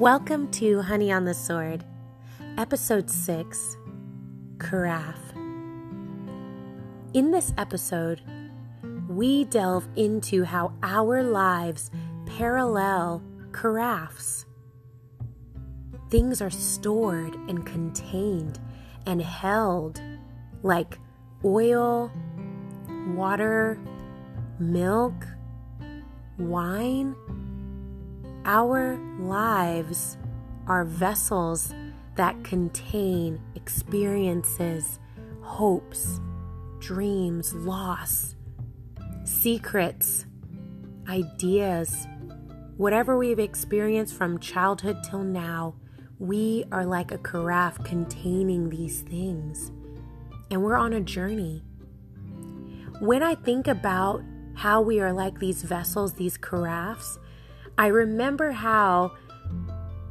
Welcome to Honey on the Sword, Episode 6 Carafe. In this episode, we delve into how our lives parallel carafes. Things are stored and contained and held like oil, water, milk, wine our lives are vessels that contain experiences, hopes, dreams, loss, secrets, ideas. Whatever we've experienced from childhood till now, we are like a carafe containing these things. And we're on a journey. When I think about how we are like these vessels, these carafes, I remember how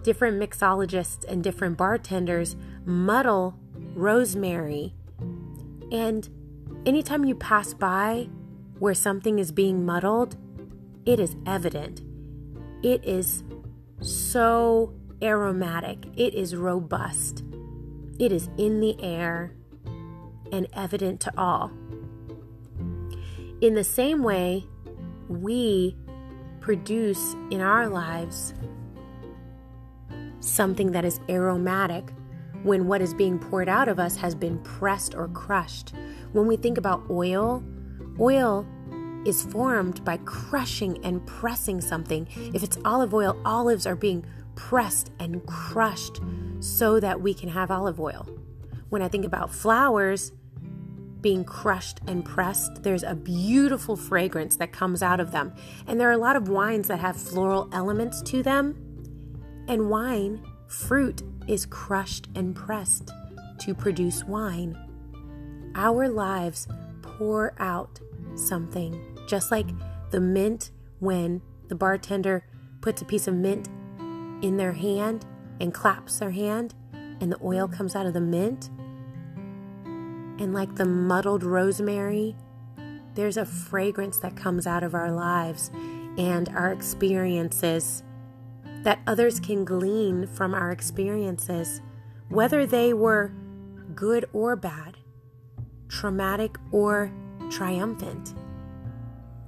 different mixologists and different bartenders muddle rosemary. And anytime you pass by where something is being muddled, it is evident. It is so aromatic, it is robust, it is in the air and evident to all. In the same way, we produce in our lives something that is aromatic when what is being poured out of us has been pressed or crushed. When we think about oil, oil is formed by crushing and pressing something. If it's olive oil, olives are being pressed and crushed so that we can have olive oil. When I think about flowers, being crushed and pressed, there's a beautiful fragrance that comes out of them. And there are a lot of wines that have floral elements to them. And wine, fruit, is crushed and pressed to produce wine. Our lives pour out something, just like the mint when the bartender puts a piece of mint in their hand and claps their hand, and the oil comes out of the mint and like the muddled rosemary, there's a fragrance that comes out of our lives and our experiences that others can glean from our experiences, whether they were good or bad, traumatic or triumphant.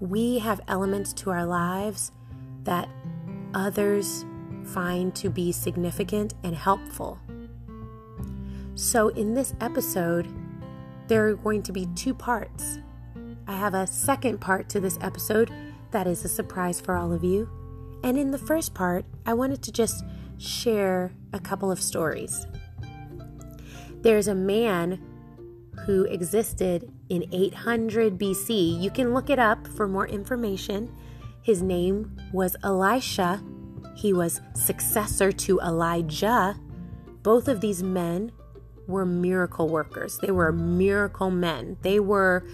We have elements to our lives that others find to be significant and helpful. So, in this episode, there are going to be two parts. I have a second part to this episode that is a surprise for all of you. And in the first part, I wanted to just share a couple of stories. There's a man who existed in 800 BC. You can look it up for more information. His name was Elisha. He was successor to Elijah. Both of these men were miracle workers. They were miracle men. They were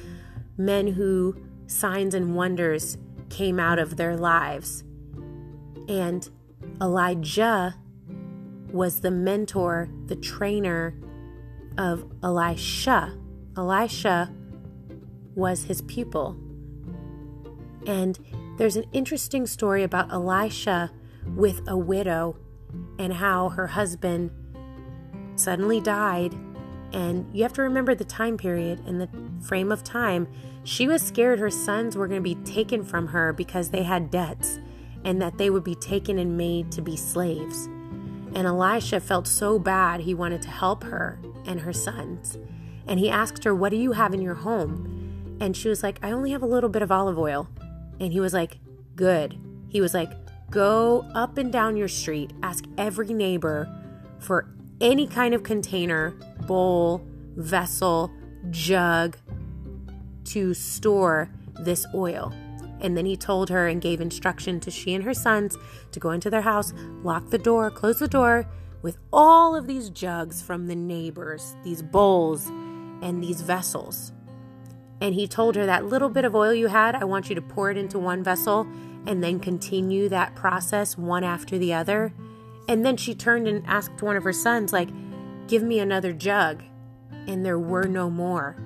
men who signs and wonders came out of their lives. And Elijah was the mentor, the trainer of Elisha. Elisha was his pupil. And there's an interesting story about Elisha with a widow and how her husband suddenly died. And you have to remember the time period and the frame of time. She was scared her sons were going to be taken from her because they had debts and that they would be taken and made to be slaves. And Elisha felt so bad he wanted to help her and her sons. And he asked her, What do you have in your home? And she was like, I only have a little bit of olive oil. And he was like, Good. He was like, Go up and down your street, ask every neighbor for any kind of container, bowl, vessel, jug to store this oil. And then he told her and gave instruction to she and her sons to go into their house, lock the door, close the door with all of these jugs from the neighbors, these bowls, and these vessels. And he told her that little bit of oil you had, I want you to pour it into one vessel and then continue that process one after the other and then she turned and asked one of her sons, like, give me another jug. And there were no more.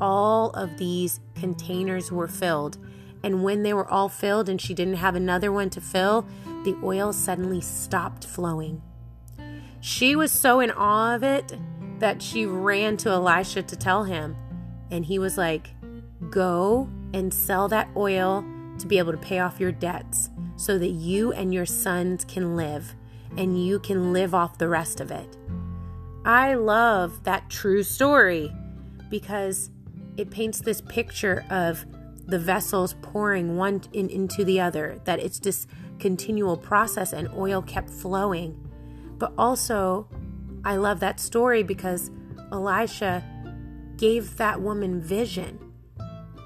All of these containers were filled. And when they were all filled and she didn't have another one to fill, the oil suddenly stopped flowing. She was so in awe of it that she ran to Elisha to tell him. And he was like, Go and sell that oil to be able to pay off your debts so that you and your sons can live and you can live off the rest of it. I love that true story because it paints this picture of the vessels pouring one in, into the other, that it's this continual process and oil kept flowing. But also, I love that story because Elisha gave that woman vision.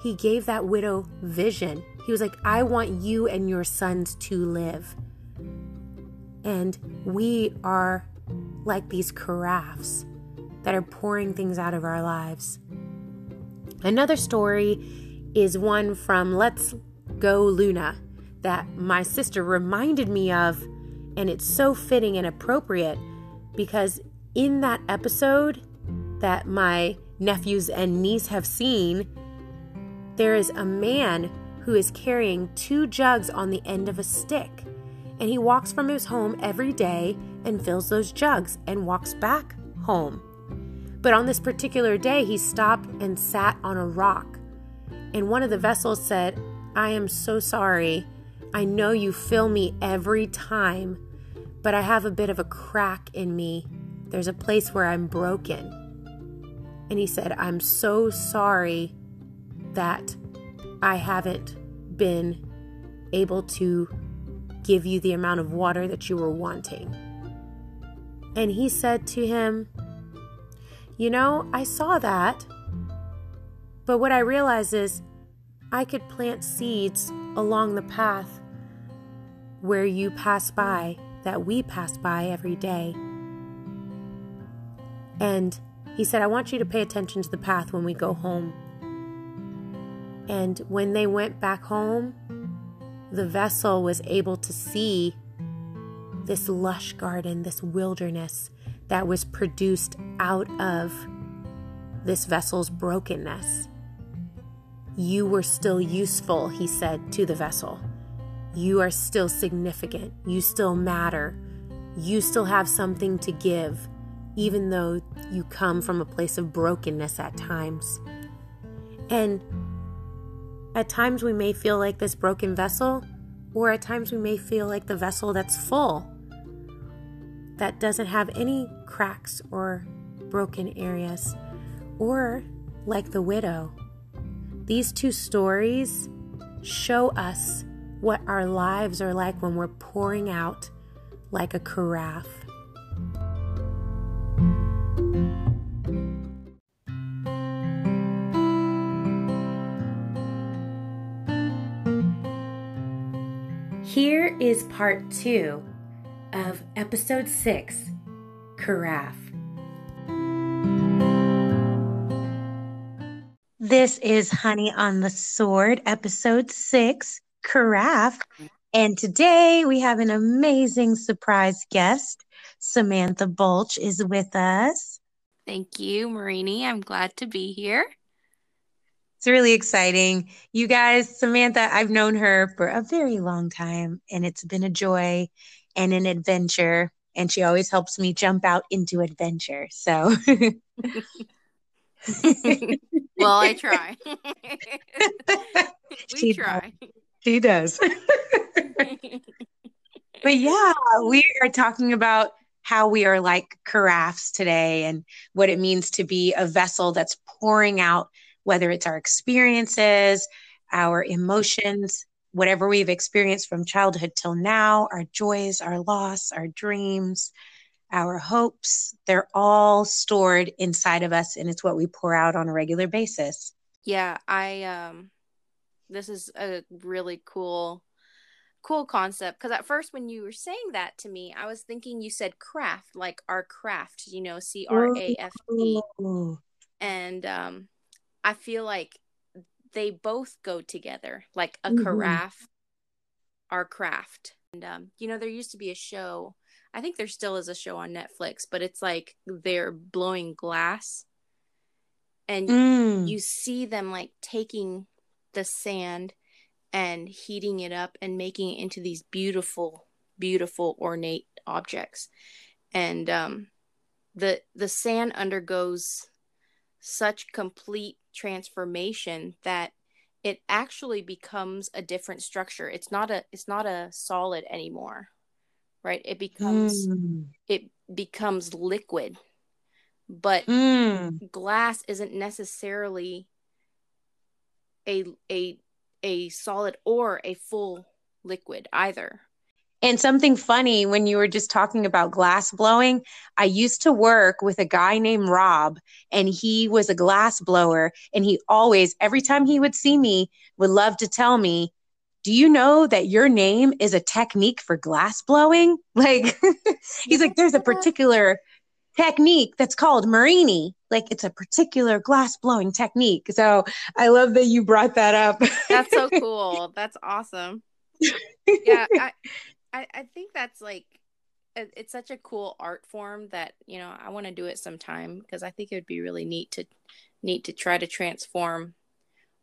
He gave that widow vision. He was like, I want you and your sons to live. And we are like these carafes that are pouring things out of our lives. Another story is one from Let's Go Luna that my sister reminded me of, and it's so fitting and appropriate because in that episode that my nephews and niece have seen, there is a man who is carrying two jugs on the end of a stick. And he walks from his home every day and fills those jugs and walks back home. But on this particular day, he stopped and sat on a rock. And one of the vessels said, I am so sorry. I know you fill me every time, but I have a bit of a crack in me. There's a place where I'm broken. And he said, I'm so sorry that I haven't been able to give you the amount of water that you were wanting. And he said to him, You know, I saw that, but what I realized is I could plant seeds along the path where you pass by, that we pass by every day. And he said, I want you to pay attention to the path when we go home. And when they went back home, the vessel was able to see this lush garden, this wilderness that was produced out of this vessel's brokenness. You were still useful, he said to the vessel. You are still significant. You still matter. You still have something to give, even though you come from a place of brokenness at times. And at times we may feel like this broken vessel, or at times we may feel like the vessel that's full, that doesn't have any cracks or broken areas, or like the widow. These two stories show us what our lives are like when we're pouring out like a carafe. Is part two of episode six Carafe. This is Honey on the Sword, episode six Carafe. And today we have an amazing surprise guest. Samantha Bulch is with us. Thank you, Marini. I'm glad to be here. It's really exciting. You guys, Samantha, I've known her for a very long time, and it's been a joy and an adventure. And she always helps me jump out into adventure. So, well, I try. we she try. Does. She does. but yeah, we are talking about how we are like carafes today and what it means to be a vessel that's pouring out whether it's our experiences, our emotions, whatever we've experienced from childhood till now, our joys, our loss, our dreams, our hopes, they're all stored inside of us and it's what we pour out on a regular basis. Yeah, I um this is a really cool cool concept. Because at first when you were saying that to me i was thinking you said craft like our craft you know c-r-a-f-t and um I feel like they both go together, like a mm-hmm. carafe, our craft. And um, you know, there used to be a show. I think there still is a show on Netflix, but it's like they're blowing glass, and mm. you see them like taking the sand and heating it up and making it into these beautiful beautiful ornate objects and um the the sand undergoes such complete transformation that it actually becomes a different structure it's not a it's not a solid anymore right it becomes mm. it becomes liquid but mm. glass isn't necessarily a a a solid or a full liquid either and something funny when you were just talking about glass blowing, I used to work with a guy named Rob, and he was a glass blower. And he always, every time he would see me, would love to tell me, Do you know that your name is a technique for glass blowing? Like, he's like, There's a particular technique that's called Marini. Like, it's a particular glass blowing technique. So I love that you brought that up. That's so cool. That's awesome. Yeah. I, I, I think that's like it's such a cool art form that you know I want to do it sometime because I think it would be really neat to neat to try to transform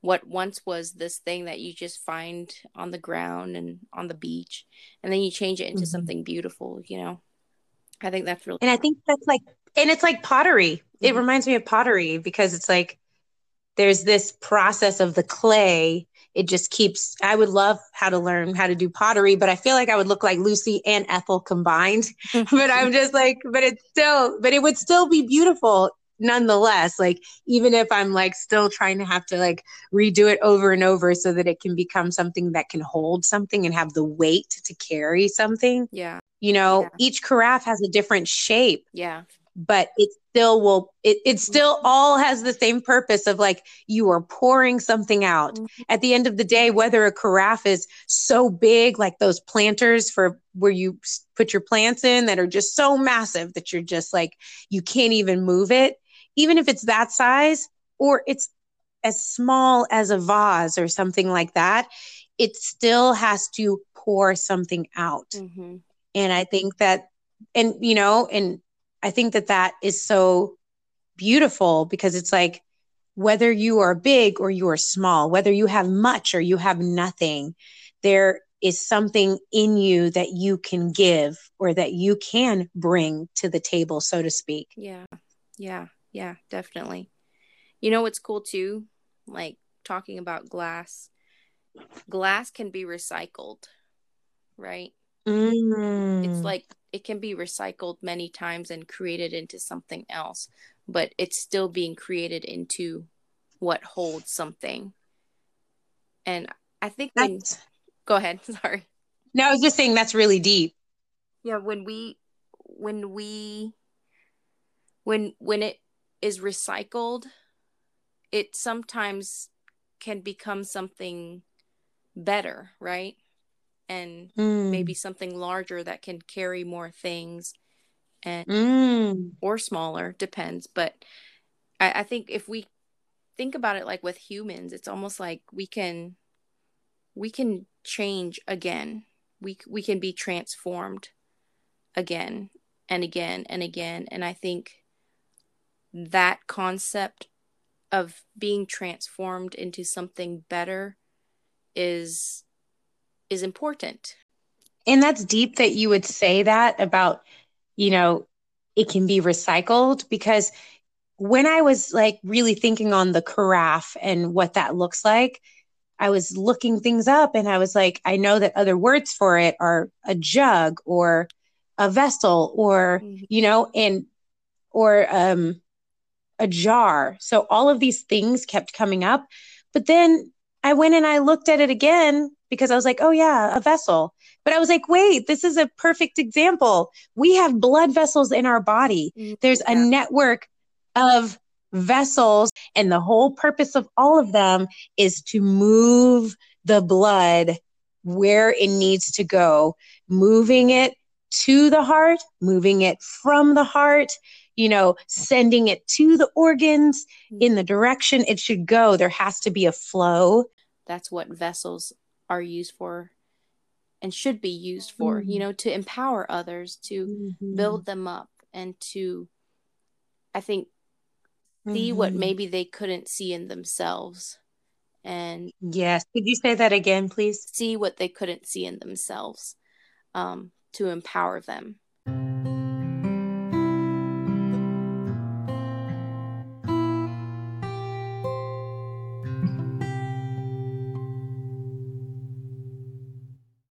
what once was this thing that you just find on the ground and on the beach and then you change it into mm-hmm. something beautiful you know I think that's really and I think that's like and it's like pottery mm-hmm. it reminds me of pottery because it's like there's this process of the clay. It just keeps i would love how to learn how to do pottery but i feel like i would look like lucy and ethel combined. But i'm just like but it's still but it would still be beautiful nonetheless. Like even if i'm like still trying to have to like redo it over and over so that it can become something that can hold something and have the weight to carry something. Yeah. You know yeah. each carafe has a different shape. Yeah but it still will it, it still all has the same purpose of like you are pouring something out mm-hmm. at the end of the day whether a carafe is so big like those planters for where you put your plants in that are just so massive that you're just like you can't even move it even if it's that size or it's as small as a vase or something like that it still has to pour something out mm-hmm. and i think that and you know and I think that that is so beautiful because it's like whether you are big or you are small, whether you have much or you have nothing, there is something in you that you can give or that you can bring to the table, so to speak. Yeah. Yeah. Yeah. Definitely. You know what's cool too? Like talking about glass, glass can be recycled, right? Mm. It's like it can be recycled many times and created into something else, but it's still being created into what holds something. And I think when, go ahead, sorry. No, I was just saying that's really deep. Yeah, when we when we when when it is recycled, it sometimes can become something better, right? And mm. maybe something larger that can carry more things and mm. or smaller depends but I, I think if we think about it like with humans it's almost like we can we can change again we we can be transformed again and again and again and i think that concept of being transformed into something better is is important. And that's deep that you would say that about, you know, it can be recycled because when I was like really thinking on the carafe and what that looks like, I was looking things up and I was like, I know that other words for it are a jug or a vessel or, mm-hmm. you know, and or um a jar. So all of these things kept coming up. But then I went and I looked at it again because I was like, oh, yeah, a vessel. But I was like, wait, this is a perfect example. We have blood vessels in our body, mm-hmm. there's a network of vessels, and the whole purpose of all of them is to move the blood where it needs to go, moving it to the heart, moving it from the heart, you know, sending it to the organs mm-hmm. in the direction it should go. There has to be a flow. That's what vessels are used for and should be used for, mm-hmm. you know, to empower others, to mm-hmm. build them up, and to, I think, see mm-hmm. what maybe they couldn't see in themselves. And yes, could you say that again, please? See what they couldn't see in themselves. Um, to empower them